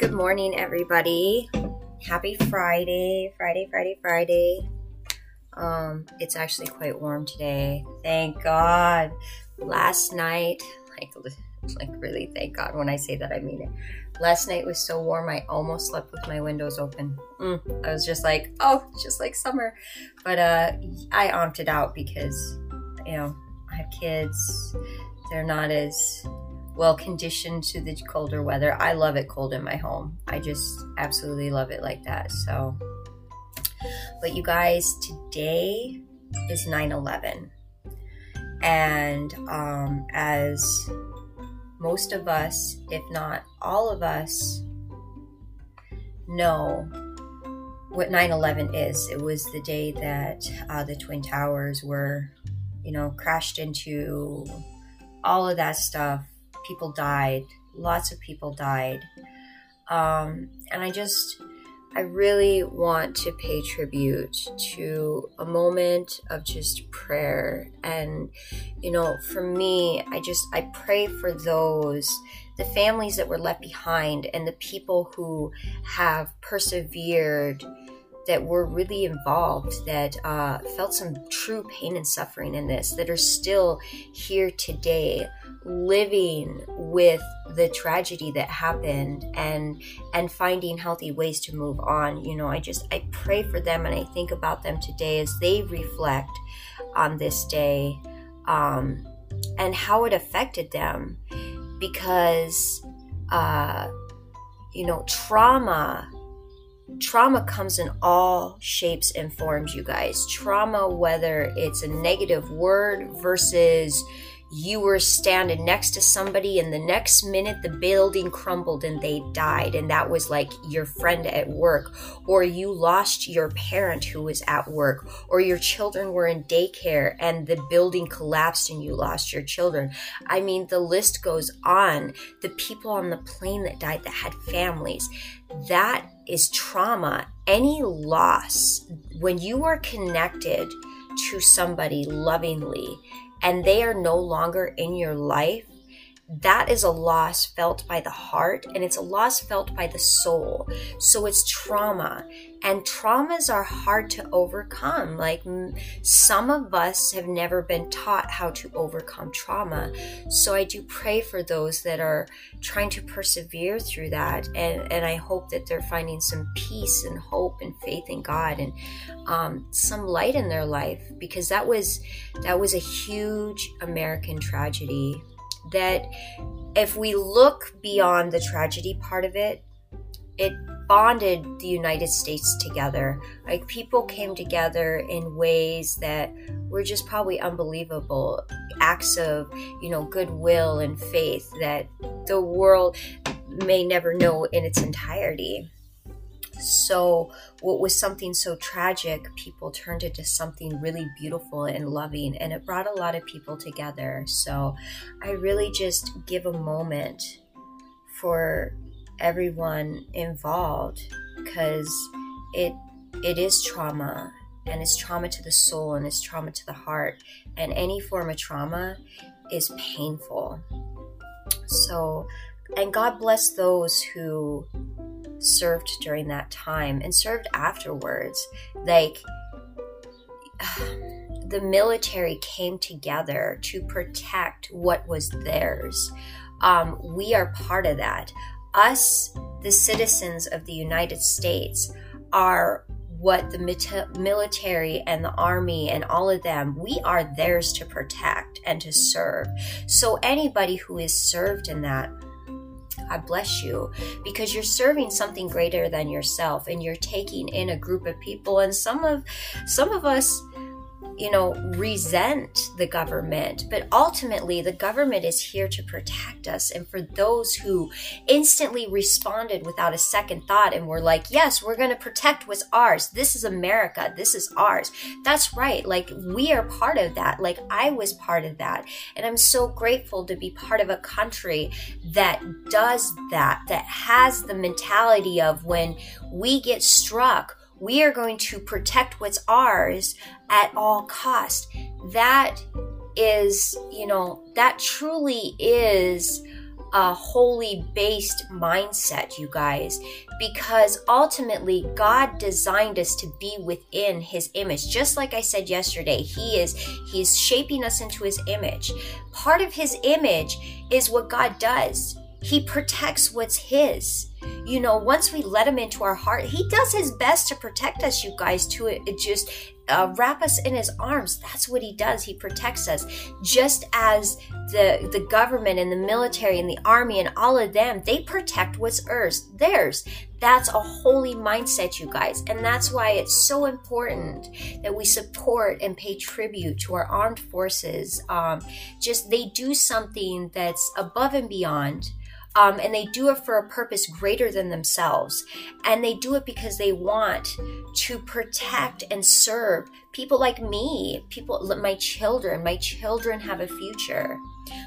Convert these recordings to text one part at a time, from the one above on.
Good morning, everybody. Happy Friday, Friday, Friday, Friday. Um, it's actually quite warm today. Thank God. Last night, like, like really, thank God. When I say that, I mean it. Last night was so warm, I almost slept with my windows open. Mm, I was just like, oh, just like summer. But uh, I opted out because, you know, I have kids. They're not as well conditioned to the colder weather. I love it cold in my home. I just absolutely love it like that. So, but you guys, today is 9 11. And um, as most of us, if not all of us, know what 9 11 is. It was the day that uh, the Twin Towers were, you know, crashed into, all of that stuff people died. Lots of people died. Um, and I just, I really want to pay tribute to a moment of just prayer. And, you know, for me, I just, I pray for those, the families that were left behind and the people who have persevered that were really involved, that uh, felt some true pain and suffering in this, that are still here today, living with the tragedy that happened and and finding healthy ways to move on. You know i just i pray for them and i think about them today as they reflect on this day um, and how it affected them because uh, you know trauma trauma comes in all shapes and forms you guys. Trauma whether it's a negative word versus you were standing next to somebody and the next minute the building crumbled and they died and that was like your friend at work or you lost your parent who was at work or your children were in daycare and the building collapsed and you lost your children. I mean the list goes on. The people on the plane that died that had families that is trauma. Any loss when you are connected to somebody lovingly and they are no longer in your life, that is a loss felt by the heart and it's a loss felt by the soul. So it's trauma. And traumas are hard to overcome. Like some of us have never been taught how to overcome trauma. So I do pray for those that are trying to persevere through that. And, and I hope that they're finding some peace and hope and faith in God and um, some light in their life because that was that was a huge American tragedy that if we look beyond the tragedy part of it, it bonded the United States together. Like people came together in ways that were just probably unbelievable acts of, you know, goodwill and faith that the world may never know in its entirety. So, what was something so tragic, people turned into something really beautiful and loving, and it brought a lot of people together. So, I really just give a moment for everyone involved because it it is trauma and it's trauma to the soul and it's trauma to the heart and any form of trauma is painful so and god bless those who served during that time and served afterwards. Like, the military came together to protect what was theirs. Um, we are part of that. Us, the citizens of the United States, are what the military and the army and all of them, we are theirs to protect and to serve. So anybody who is served in that, God bless you because you're serving something greater than yourself and you're taking in a group of people and some of some of us you know, resent the government. But ultimately, the government is here to protect us. And for those who instantly responded without a second thought and were like, yes, we're going to protect what's ours. This is America. This is ours. That's right. Like, we are part of that. Like, I was part of that. And I'm so grateful to be part of a country that does that, that has the mentality of when we get struck, we are going to protect what's ours at all cost. That is, you know, that truly is a holy based mindset, you guys, because ultimately God designed us to be within his image. Just like I said yesterday, he is he's shaping us into his image. Part of his image is what God does. He protects what's his. You know, once we let him into our heart, he does his best to protect us, you guys, to it just uh, wrap us in his arms. That's what he does. He protects us. Just as the the government and the military and the army and all of them, they protect what's theirs. Theirs. That's a holy mindset, you guys. And that's why it's so important that we support and pay tribute to our armed forces. Um, just they do something that's above and beyond um, and they do it for a purpose greater than themselves. And they do it because they want to protect and serve people like me, people, my children. My children have a future.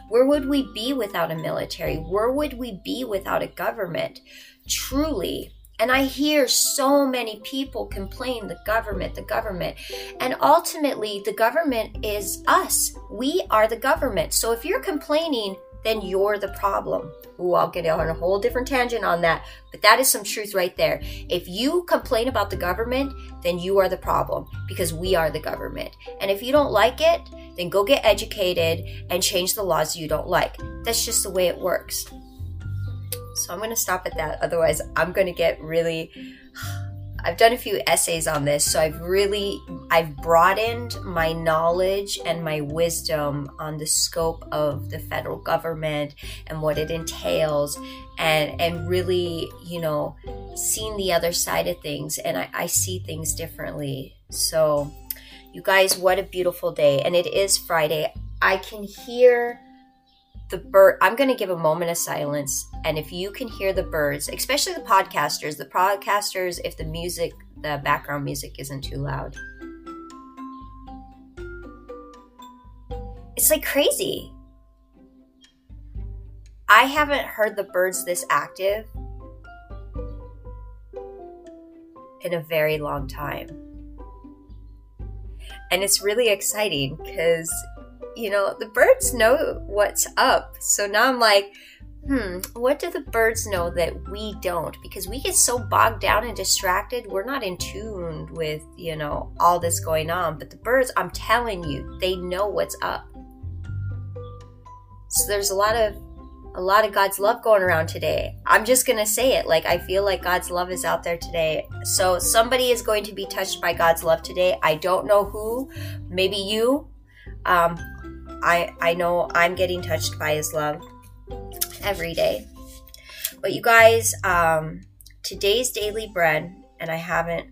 Where would we be without a military? Where would we be without a government? Truly, and I hear so many people complain the government, the government. And ultimately, the government is us. We are the government. So if you're complaining, then you're the problem. Ooh, I'll get on a whole different tangent on that, but that is some truth right there. If you complain about the government, then you are the problem because we are the government. And if you don't like it, then go get educated and change the laws you don't like. That's just the way it works. So I'm going to stop at that. Otherwise, I'm going to get really I've done a few essays on this, so I've really I've broadened my knowledge and my wisdom on the scope of the federal government and what it entails and and really, you know, seeing the other side of things and I, I see things differently. So you guys, what a beautiful day. And it is Friday. I can hear the bird i'm going to give a moment of silence and if you can hear the birds especially the podcasters the podcasters if the music the background music isn't too loud. It's like crazy. I haven't heard the birds this active in a very long time. And it's really exciting because you know, the birds know what's up. So now I'm like, hmm, what do the birds know that we don't? Because we get so bogged down and distracted, we're not in tune with, you know, all this going on. But the birds, I'm telling you, they know what's up. So there's a lot of a lot of God's love going around today. I'm just going to say it. Like, I feel like God's love is out there today. So, somebody is going to be touched by God's love today. I don't know who. Maybe you. Um, I I know I'm getting touched by his love every day. But you guys, um, today's daily bread, and I haven't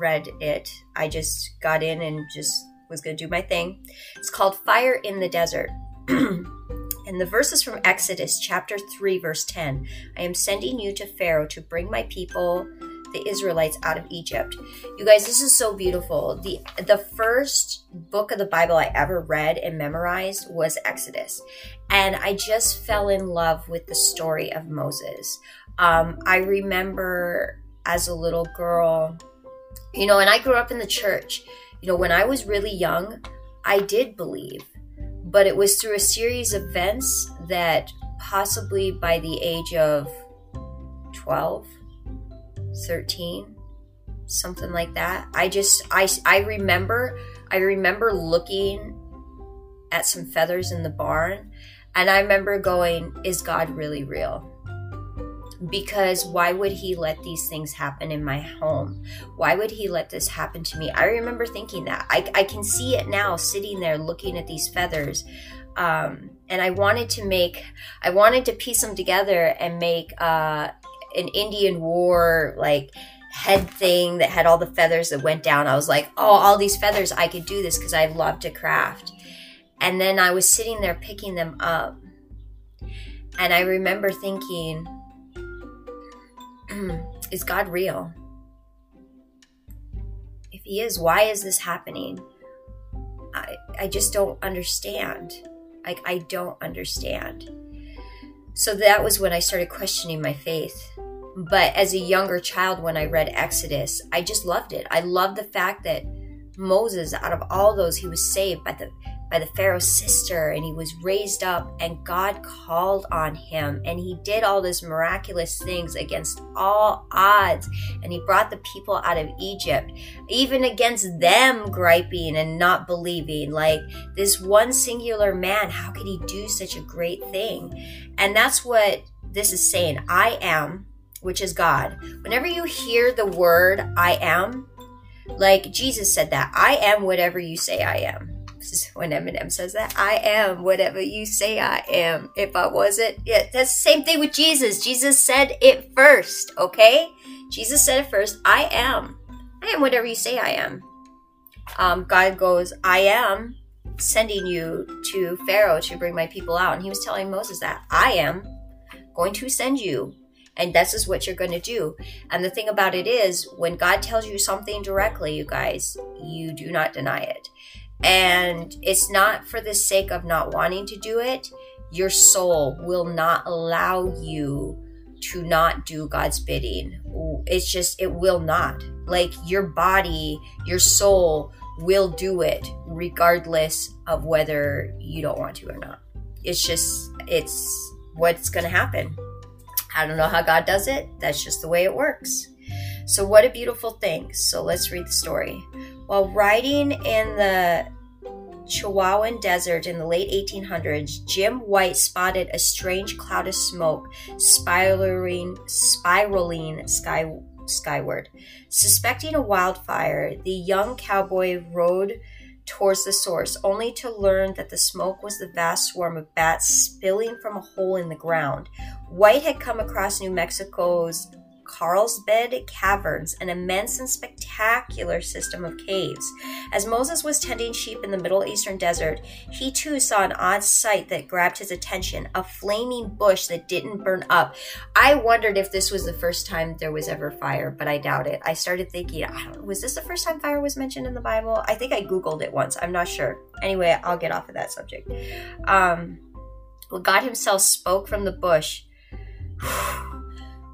read it. I just got in and just was going to do my thing. It's called Fire in the Desert. and the verse is from Exodus chapter 3, verse 10. I am sending you to Pharaoh to bring my people the Israelites out of Egypt. You guys, this is so beautiful. The the first book of the Bible I ever read and memorized was Exodus. And I just fell in love with the story of Moses. Um, I remember as a little girl, you know, and I grew up in the church. You know, when I was really young, I did believe, but it was through a series of events that possibly by the age of 12, 13 something like that. I just i i remember i remember looking at some feathers in the barn and i remember going is god really real? Because why would he let these things happen in my home? Why would he let this happen to me? I remember thinking that. I, I can see it now sitting there looking at these feathers um, and i wanted to make i wanted to piece them together and make uh, an Indian war like head thing that had all the feathers that went down. I was like, oh, all these feathers, I could do this because I love to craft. And then I was sitting there picking them up. And I remember thinking, is God real? If He is, why is this happening? I, I just don't understand. Like, I don't understand. So that was when I started questioning my faith. But as a younger child, when I read Exodus, I just loved it. I loved the fact that Moses, out of all those, he was saved by the by the Pharaoh's sister and he was raised up and God called on him and he did all these miraculous things against all odds and he brought the people out of Egypt even against them griping and not believing. Like this one singular man how could he do such a great thing? And that's what this is saying. I am which is God whenever you hear the word I am like Jesus said that I am whatever you say I am. This is when Eminem says that I am whatever you say I am. If I wasn't, yeah, that's the same thing with Jesus. Jesus said it first, okay? Jesus said it first. I am. I am whatever you say I am. Um, God goes, I am sending you to Pharaoh to bring my people out. And he was telling Moses that I am going to send you and this is what you're going to do. And the thing about it is, when God tells you something directly, you guys, you do not deny it. And it's not for the sake of not wanting to do it. Your soul will not allow you to not do God's bidding. It's just, it will not. Like your body, your soul will do it regardless of whether you don't want to or not. It's just, it's what's going to happen. I don't know how God does it. That's just the way it works. So, what a beautiful thing. So, let's read the story. While riding in the Chihuahuan Desert in the late 1800s, Jim White spotted a strange cloud of smoke spiraling, spiraling sky, skyward. Suspecting a wildfire, the young cowboy rode towards the source, only to learn that the smoke was the vast swarm of bats spilling from a hole in the ground. White had come across New Mexico's Carlsbad Caverns, an immense and spectacular system of caves. As Moses was tending sheep in the Middle Eastern desert, he too saw an odd sight that grabbed his attention a flaming bush that didn't burn up. I wondered if this was the first time there was ever fire, but I doubt it. I started thinking, was this the first time fire was mentioned in the Bible? I think I Googled it once. I'm not sure. Anyway, I'll get off of that subject. Um, well, God Himself spoke from the bush.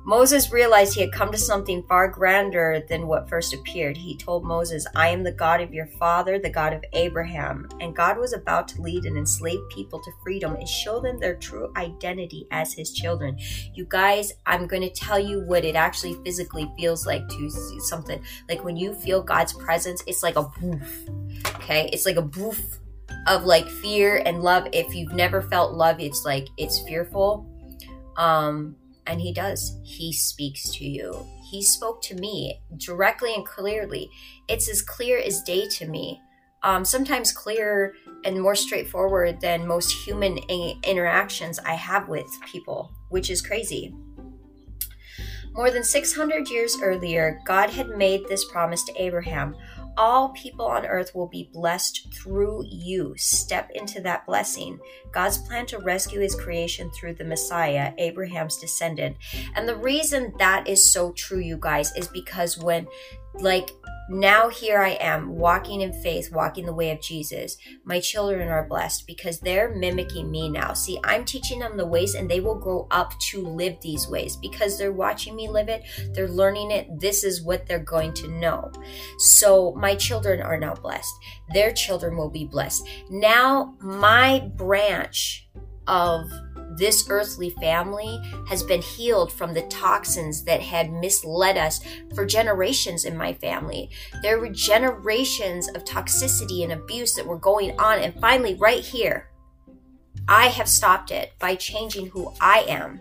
Moses realized he had come to something far grander than what first appeared. He told Moses, I am the God of your father, the God of Abraham. And God was about to lead an enslaved people to freedom and show them their true identity as his children. You guys, I'm going to tell you what it actually physically feels like to something. Like when you feel God's presence, it's like a boof. Okay? It's like a boof of like fear and love. If you've never felt love, it's like it's fearful. Um, and he does. He speaks to you. He spoke to me directly and clearly. It's as clear as day to me. Um, sometimes clearer and more straightforward than most human interactions I have with people, which is crazy. More than 600 years earlier, God had made this promise to Abraham all people on earth will be blessed through you. Step into that blessing. God's plan to rescue his creation through the Messiah, Abraham's descendant. And the reason that is so true, you guys, is because when, like, now here I am walking in faith, walking the way of Jesus. My children are blessed because they're mimicking me now. See, I'm teaching them the ways and they will grow up to live these ways because they're watching me live it, they're learning it. This is what they're going to know. So my children are now blessed. Their children will be blessed. Now my branch of this earthly family has been healed from the toxins that had misled us for generations in my family. There were generations of toxicity and abuse that were going on, and finally, right here, I have stopped it by changing who I am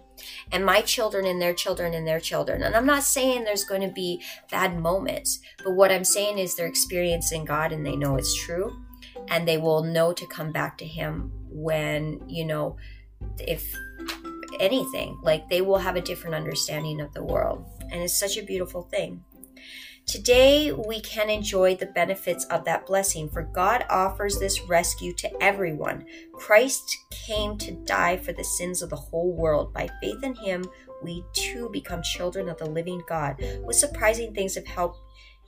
and my children and their children and their children. And I'm not saying there's going to be bad moments, but what I'm saying is they're experiencing God and they know it's true and they will know to come back to Him when, you know, if anything like they will have a different understanding of the world and it's such a beautiful thing Today, we can enjoy the benefits of that blessing, for God offers this rescue to everyone. Christ came to die for the sins of the whole world. By faith in Him, we too become children of the living God. What surprising things have helped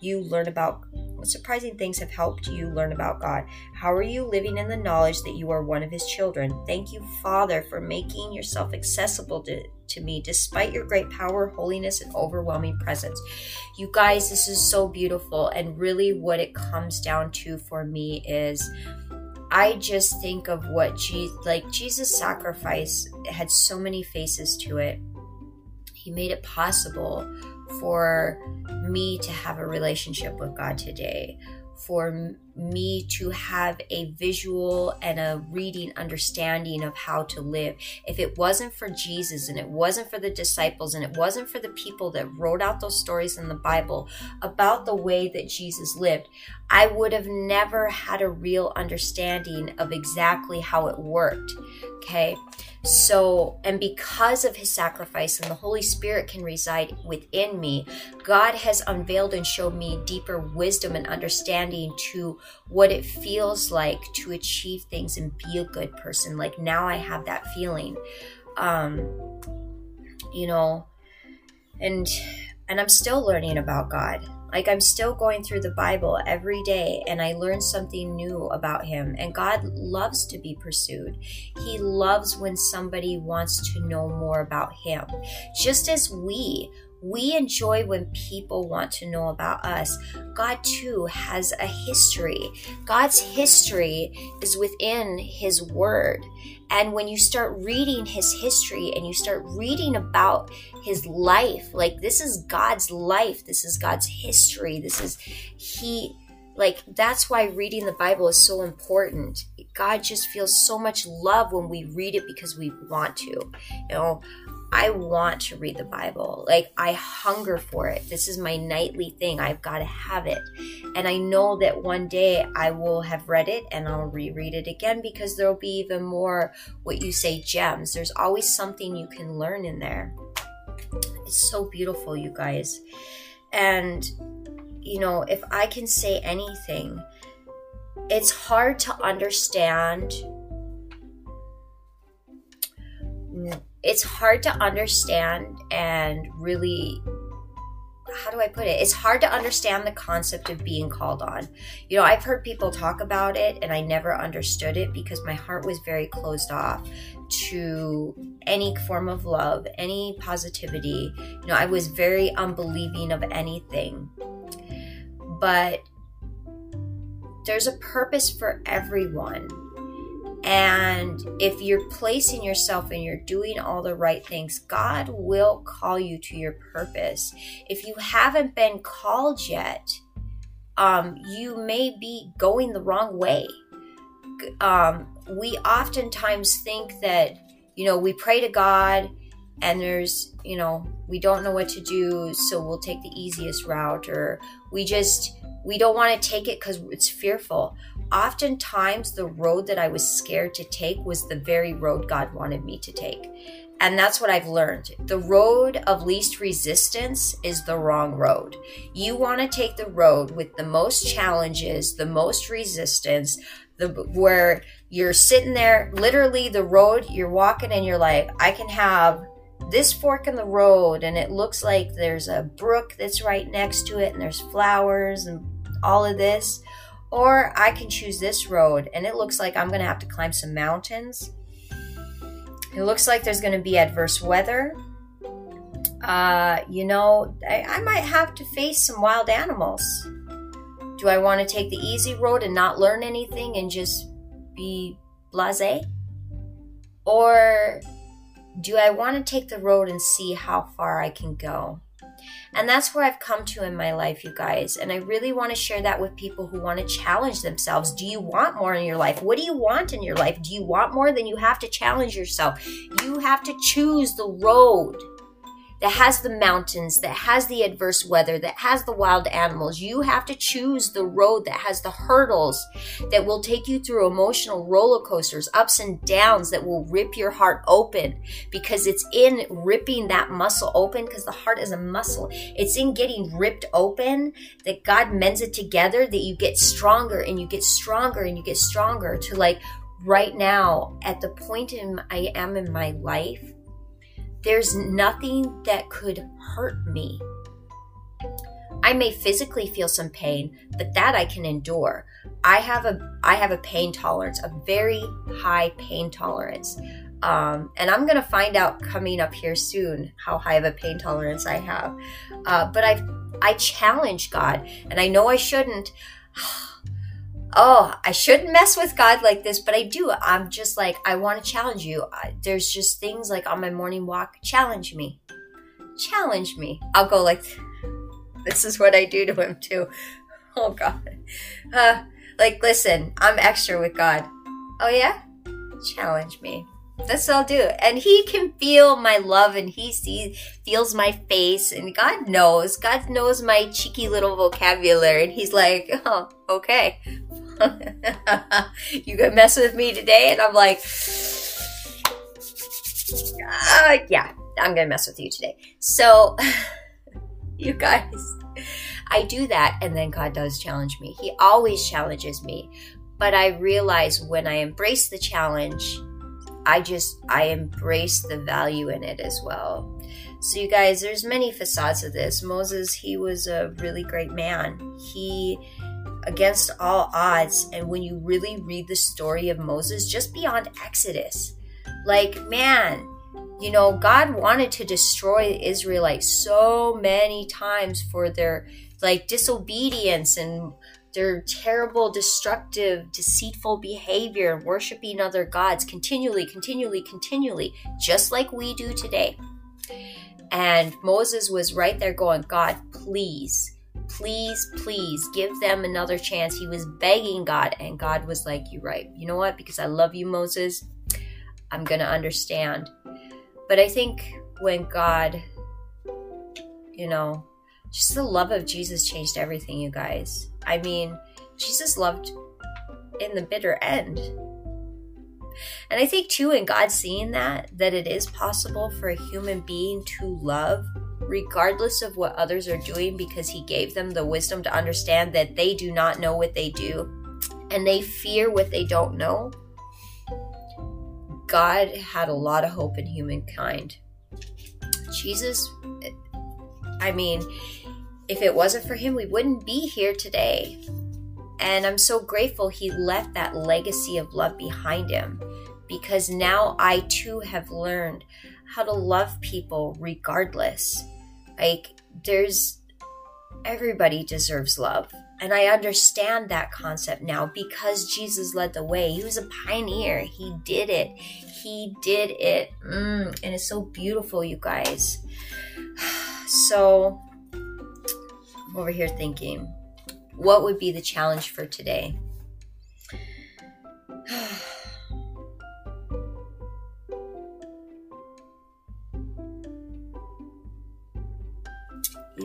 you learn about what surprising things have helped you learn about God? How are you living in the knowledge that you are one of His children? Thank you, Father, for making yourself accessible to, to me despite your great power, holiness, and overwhelming presence. You guys, this is so beautiful. And really, what it comes down to for me is I just think of what Jesus, like Jesus' sacrifice had so many faces to it. He made it possible for me to have a relationship with God today, for me to have a visual and a reading understanding of how to live. If it wasn't for Jesus and it wasn't for the disciples and it wasn't for the people that wrote out those stories in the Bible about the way that Jesus lived, I would have never had a real understanding of exactly how it worked. Okay. So, and because of his sacrifice and the Holy Spirit can reside within me, God has unveiled and showed me deeper wisdom and understanding to what it feels like to achieve things and be a good person. Like now I have that feeling. Um, you know, and and I'm still learning about God. Like I'm still going through the Bible every day and I learn something new about him. And God loves to be pursued. He loves when somebody wants to know more about him. Just as we we enjoy when people want to know about us. God, too, has a history. God's history is within His Word. And when you start reading His history and you start reading about His life, like this is God's life, this is God's history, this is He. Like, that's why reading the Bible is so important. God just feels so much love when we read it because we want to. You know, I want to read the Bible. Like, I hunger for it. This is my nightly thing. I've got to have it. And I know that one day I will have read it and I'll reread it again because there'll be even more, what you say, gems. There's always something you can learn in there. It's so beautiful, you guys. And, you know, if I can say anything, it's hard to understand it's hard to understand and really how do I put it? It's hard to understand the concept of being called on. You know, I've heard people talk about it and I never understood it because my heart was very closed off to any form of love, any positivity. You know, I was very unbelieving of anything. But there's a purpose for everyone and if you're placing yourself and you're doing all the right things, God will call you to your purpose. If you haven't been called yet, um, you may be going the wrong way. Um, we oftentimes think that, you know, we pray to God and there's, you know, we don't know what to do, so we'll take the easiest route, or we just, we don't want to take it because it's fearful oftentimes the road that I was scared to take was the very road God wanted me to take. And that's what I've learned. The road of least resistance is the wrong road. You want to take the road with the most challenges, the most resistance, the where you're sitting there, literally the road, you're walking and you're like, I can have this fork in the road and it looks like there's a brook that's right next to it and there's flowers and all of this or I can choose this road and it looks like I'm going to have to climb some mountains. It looks like there's going to be adverse weather. Uh, you know, I, I might have to face some wild animals. Do I want to take the easy road and not learn anything and just be blase? Or do I want to take the road and see how far I can go? And that's where I've come to in my life, you guys. And I really want to share that with people who want to challenge themselves. Do you want more in your life? What do you want in your life? Do you want more? Then you have to challenge yourself. You have to choose the road that has the mountains, that has the adverse weather, that has the wild animals. You have to choose the road that has the hurdles that will take you through emotional roller coasters, ups and downs that will rip your heart open because it's in ripping that muscle open because the heart is a muscle. It's in getting ripped open that God mends it together that you get stronger and you get stronger and you get stronger to like right now at the point in I am in my life there's nothing that could hurt me. I may physically feel some pain, but that I can endure. I have a I have a pain tolerance, a very high pain tolerance. Um, and I'm gonna find out coming up here soon how high of a pain tolerance I have. Uh, but I I challenge God, and I know I shouldn't. oh, I shouldn't mess with God like this, but I do. I'm just like, I want to challenge you. There's just things like on my morning walk, challenge me. Challenge me. I'll go like, this is what I do to him too. Oh God. Uh, like, listen, I'm extra with God. Oh yeah? Challenge me. That's what I'll do. And he can feel my love and he sees feels my face and God knows. God knows my cheeky little vocabulary and he's like, Oh, okay. you gonna mess with me today? And I'm like, uh, yeah, I'm gonna mess with you today. So you guys, I do that and then God does challenge me. He always challenges me. But I realize when I embrace the challenge, I just I embrace the value in it as well. So you guys, there's many facades of this. Moses, he was a really great man. He against all odds and when you really read the story of Moses just beyond Exodus, like man, you know, God wanted to destroy the Israelites so many times for their like disobedience and their terrible, destructive, deceitful behavior and worshiping other gods continually, continually, continually, just like we do today. And Moses was right there going, God, please, please, please give them another chance. He was begging God, and God was like, You're right. You know what? Because I love you, Moses, I'm going to understand. But I think when God, you know, just the love of Jesus changed everything, you guys. I mean, Jesus loved in the bitter end. And I think, too, in God seeing that, that it is possible for a human being to love regardless of what others are doing because He gave them the wisdom to understand that they do not know what they do and they fear what they don't know. God had a lot of hope in humankind. Jesus, I mean, if it wasn't for him, we wouldn't be here today. And I'm so grateful he left that legacy of love behind him because now I too have learned how to love people regardless. Like, there's everybody deserves love. And I understand that concept now because Jesus led the way. He was a pioneer. He did it. He did it. Mm, and it's so beautiful, you guys. So, I'm over here thinking, what would be the challenge for today?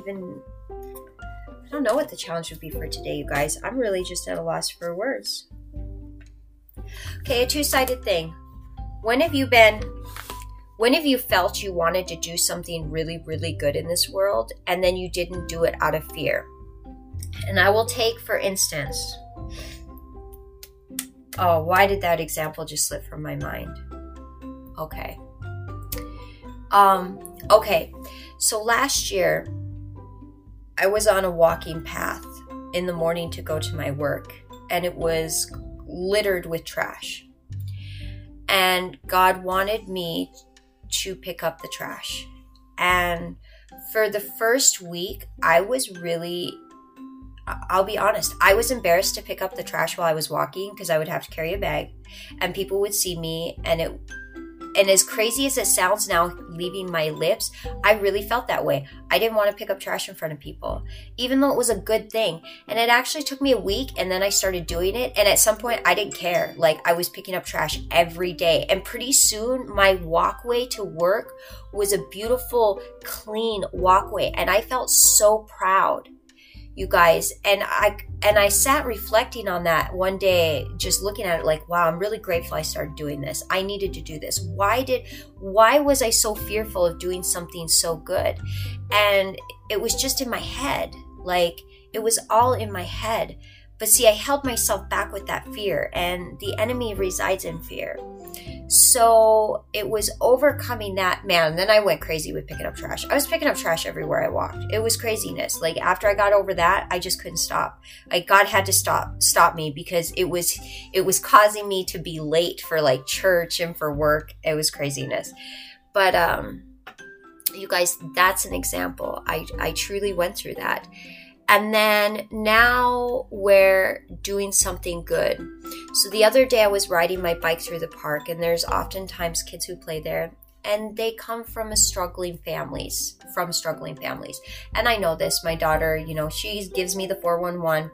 Even I don't know what the challenge would be for today, you guys. I'm really just at a loss for words. Okay, a two sided thing. When have you been when have you felt you wanted to do something really, really good in this world and then you didn't do it out of fear? And I will take, for instance, oh, why did that example just slip from my mind? Okay. Um, okay. So last year, I was on a walking path in the morning to go to my work, and it was littered with trash. And God wanted me to pick up the trash. And for the first week, I was really, I'll be honest, I was embarrassed to pick up the trash while I was walking because I would have to carry a bag and people would see me and it and as crazy as it sounds now, leaving my lips, I really felt that way. I didn't want to pick up trash in front of people, even though it was a good thing. And it actually took me a week, and then I started doing it. And at some point, I didn't care. Like, I was picking up trash every day. And pretty soon, my walkway to work was a beautiful, clean walkway. And I felt so proud you guys. And i and i sat reflecting on that one day just looking at it like wow i'm really grateful i started doing this. I needed to do this. Why did why was i so fearful of doing something so good? And it was just in my head like it was all in my head. But see i held myself back with that fear and the enemy resides in fear so it was overcoming that man. And then I went crazy with picking up trash. I was picking up trash everywhere I walked. It was craziness. Like after I got over that, I just couldn't stop. Like God had to stop stop me because it was it was causing me to be late for like church and for work. It was craziness. But um you guys, that's an example. I I truly went through that. And then now we're doing something good. So the other day I was riding my bike through the park, and there's oftentimes kids who play there and they come from struggling families from struggling families. And i know this my daughter you know she gives me the 411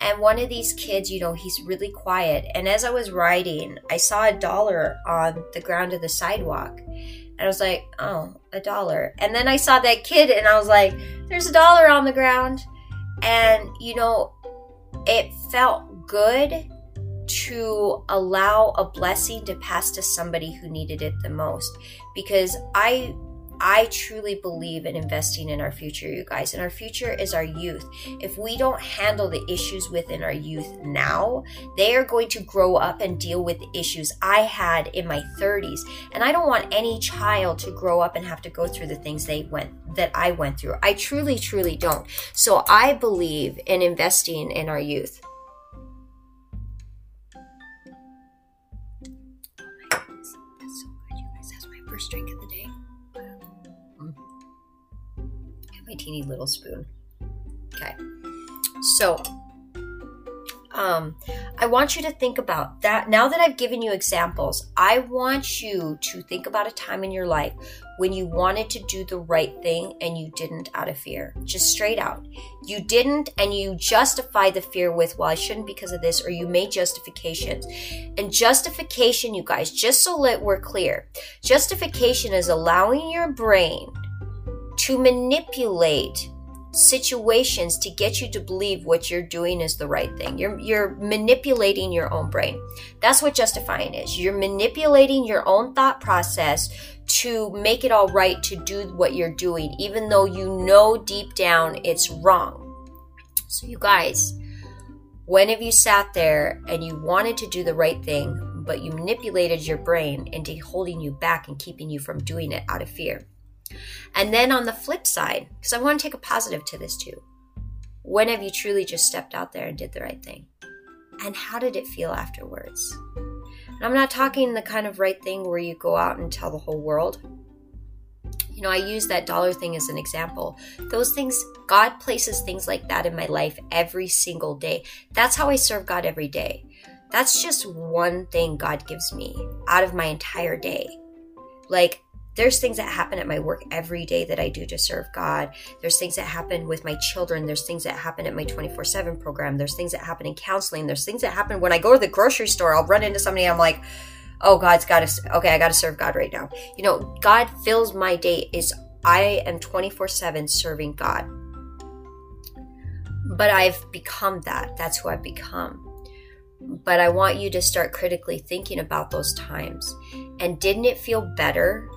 and one of these kids you know he's really quiet. And as i was riding i saw a dollar on the ground of the sidewalk. And i was like oh a dollar. And then i saw that kid and i was like there's a dollar on the ground and you know it felt good to allow a blessing to pass to somebody who needed it the most. Because I I truly believe in investing in our future, you guys. And our future is our youth. If we don't handle the issues within our youth now, they are going to grow up and deal with the issues I had in my 30s. And I don't want any child to grow up and have to go through the things they went that I went through. I truly, truly don't. So I believe in investing in our youth. Oh first drink of the day. My teeny little spoon. Okay. So, um, I want you to think about that. Now that I've given you examples, I want you to think about a time in your life when you wanted to do the right thing and you didn't out of fear. Just straight out. You didn't and you justify the fear with, well, I shouldn't because of this, or you made justifications. And justification, you guys, just so that we're clear, justification is allowing your brain to manipulate situations to get you to believe what you're doing is the right thing. You're you're manipulating your own brain. That's what justifying is. You're manipulating your own thought process to make it all right to do what you're doing even though you know deep down it's wrong. So you guys, when have you sat there and you wanted to do the right thing, but you manipulated your brain into holding you back and keeping you from doing it out of fear? And then on the flip side, because I want to take a positive to this too, when have you truly just stepped out there and did the right thing? And how did it feel afterwards? And I'm not talking the kind of right thing where you go out and tell the whole world. You know, I use that dollar thing as an example. Those things, God places things like that in my life every single day. That's how I serve God every day. That's just one thing God gives me out of my entire day. Like, there's things that happen at my work every day that I do to serve God. There's things that happen with my children. There's things that happen at my 24 7 program. There's things that happen in counseling. There's things that happen when I go to the grocery store. I'll run into somebody. And I'm like, oh, God's got to, okay, I got to serve God right now. You know, God fills my day is I am 24 7 serving God. But I've become that. That's who I've become. But I want you to start critically thinking about those times. And didn't it feel better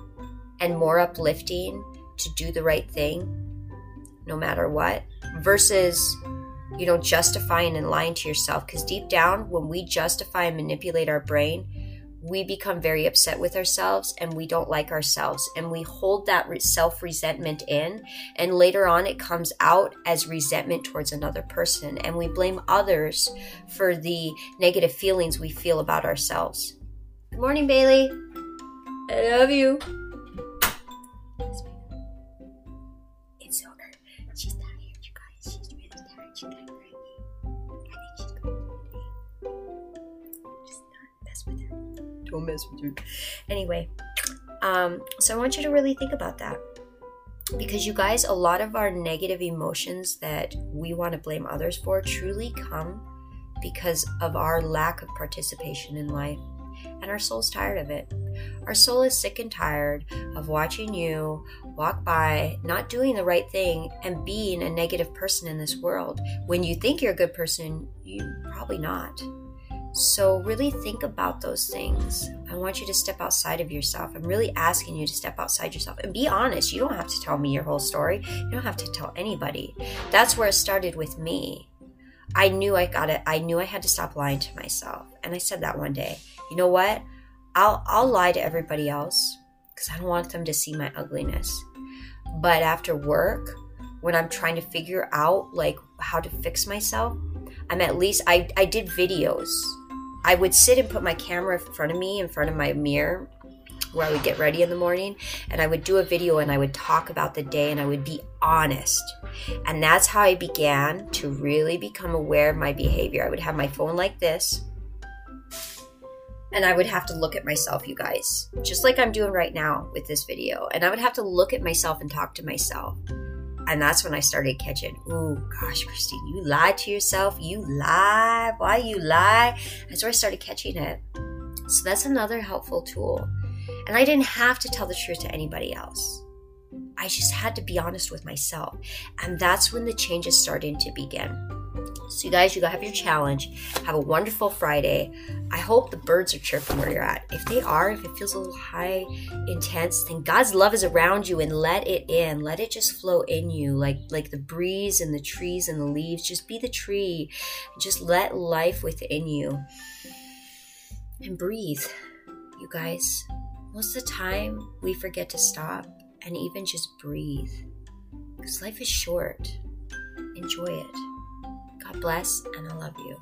and more uplifting to do the right thing no matter what versus you know justifying and lying to yourself. Because deep down when we justify and manipulate our brain we become very upset with ourselves and we don't like ourselves. And we hold that self resentment in and later on it comes out as resentment towards another person. And we blame others for the negative feelings we feel about ourselves. Good morning bailey. I love you don't mess with you. Anyway, um, so I want you to really think about that. Because you guys, a lot of our negative emotions that we want to blame others for truly come because of our lack of participation in life. And our soul's tired of it. Our soul is sick and tired of watching you walk by, not doing the right thing, and being a negative person in this world. When you think you're a good person, you probably not. So, really think about those things. I want you to step outside of yourself. I'm really asking you to step outside yourself and be honest. You don't have to tell me your whole story, you don't have to tell anybody. That's where it started with me. I knew I got it. I knew I had to stop lying to myself. And I said that one day. You know what? I'll I'll lie to everybody else cuz I don't want them to see my ugliness. But after work, when I'm trying to figure out like how to fix myself, I'm at least I I did videos I would sit and put my camera in front of me, in front of my mirror, where I would get ready in the morning, and I would do a video and I would talk about the day and I would be honest. And that's how I began to really become aware of my behavior. I would have my phone like this, and I would have to look at myself, you guys, just like I'm doing right now with this video. And I would have to look at myself and talk to myself. And that's when I started catching, oh gosh, Christine, you lied to yourself. You lie. Why you lie? That's where I started catching it. So that's another helpful tool. And I didn't have to tell the truth to anybody else. I just had to be honest with myself. And that's when the changes started to begin. So, you guys, you go have your challenge. Have a wonderful Friday. I hope the birds are chirping where you're at. If they are, if it feels a little high, intense, then God's love is around you and let it in. Let it just flow in you like like the breeze and the trees and the leaves. Just be the tree. Just let life within you. And breathe. You guys, most of the time we forget to stop and even just breathe. Because life is short. Enjoy it. God bless, and I love you.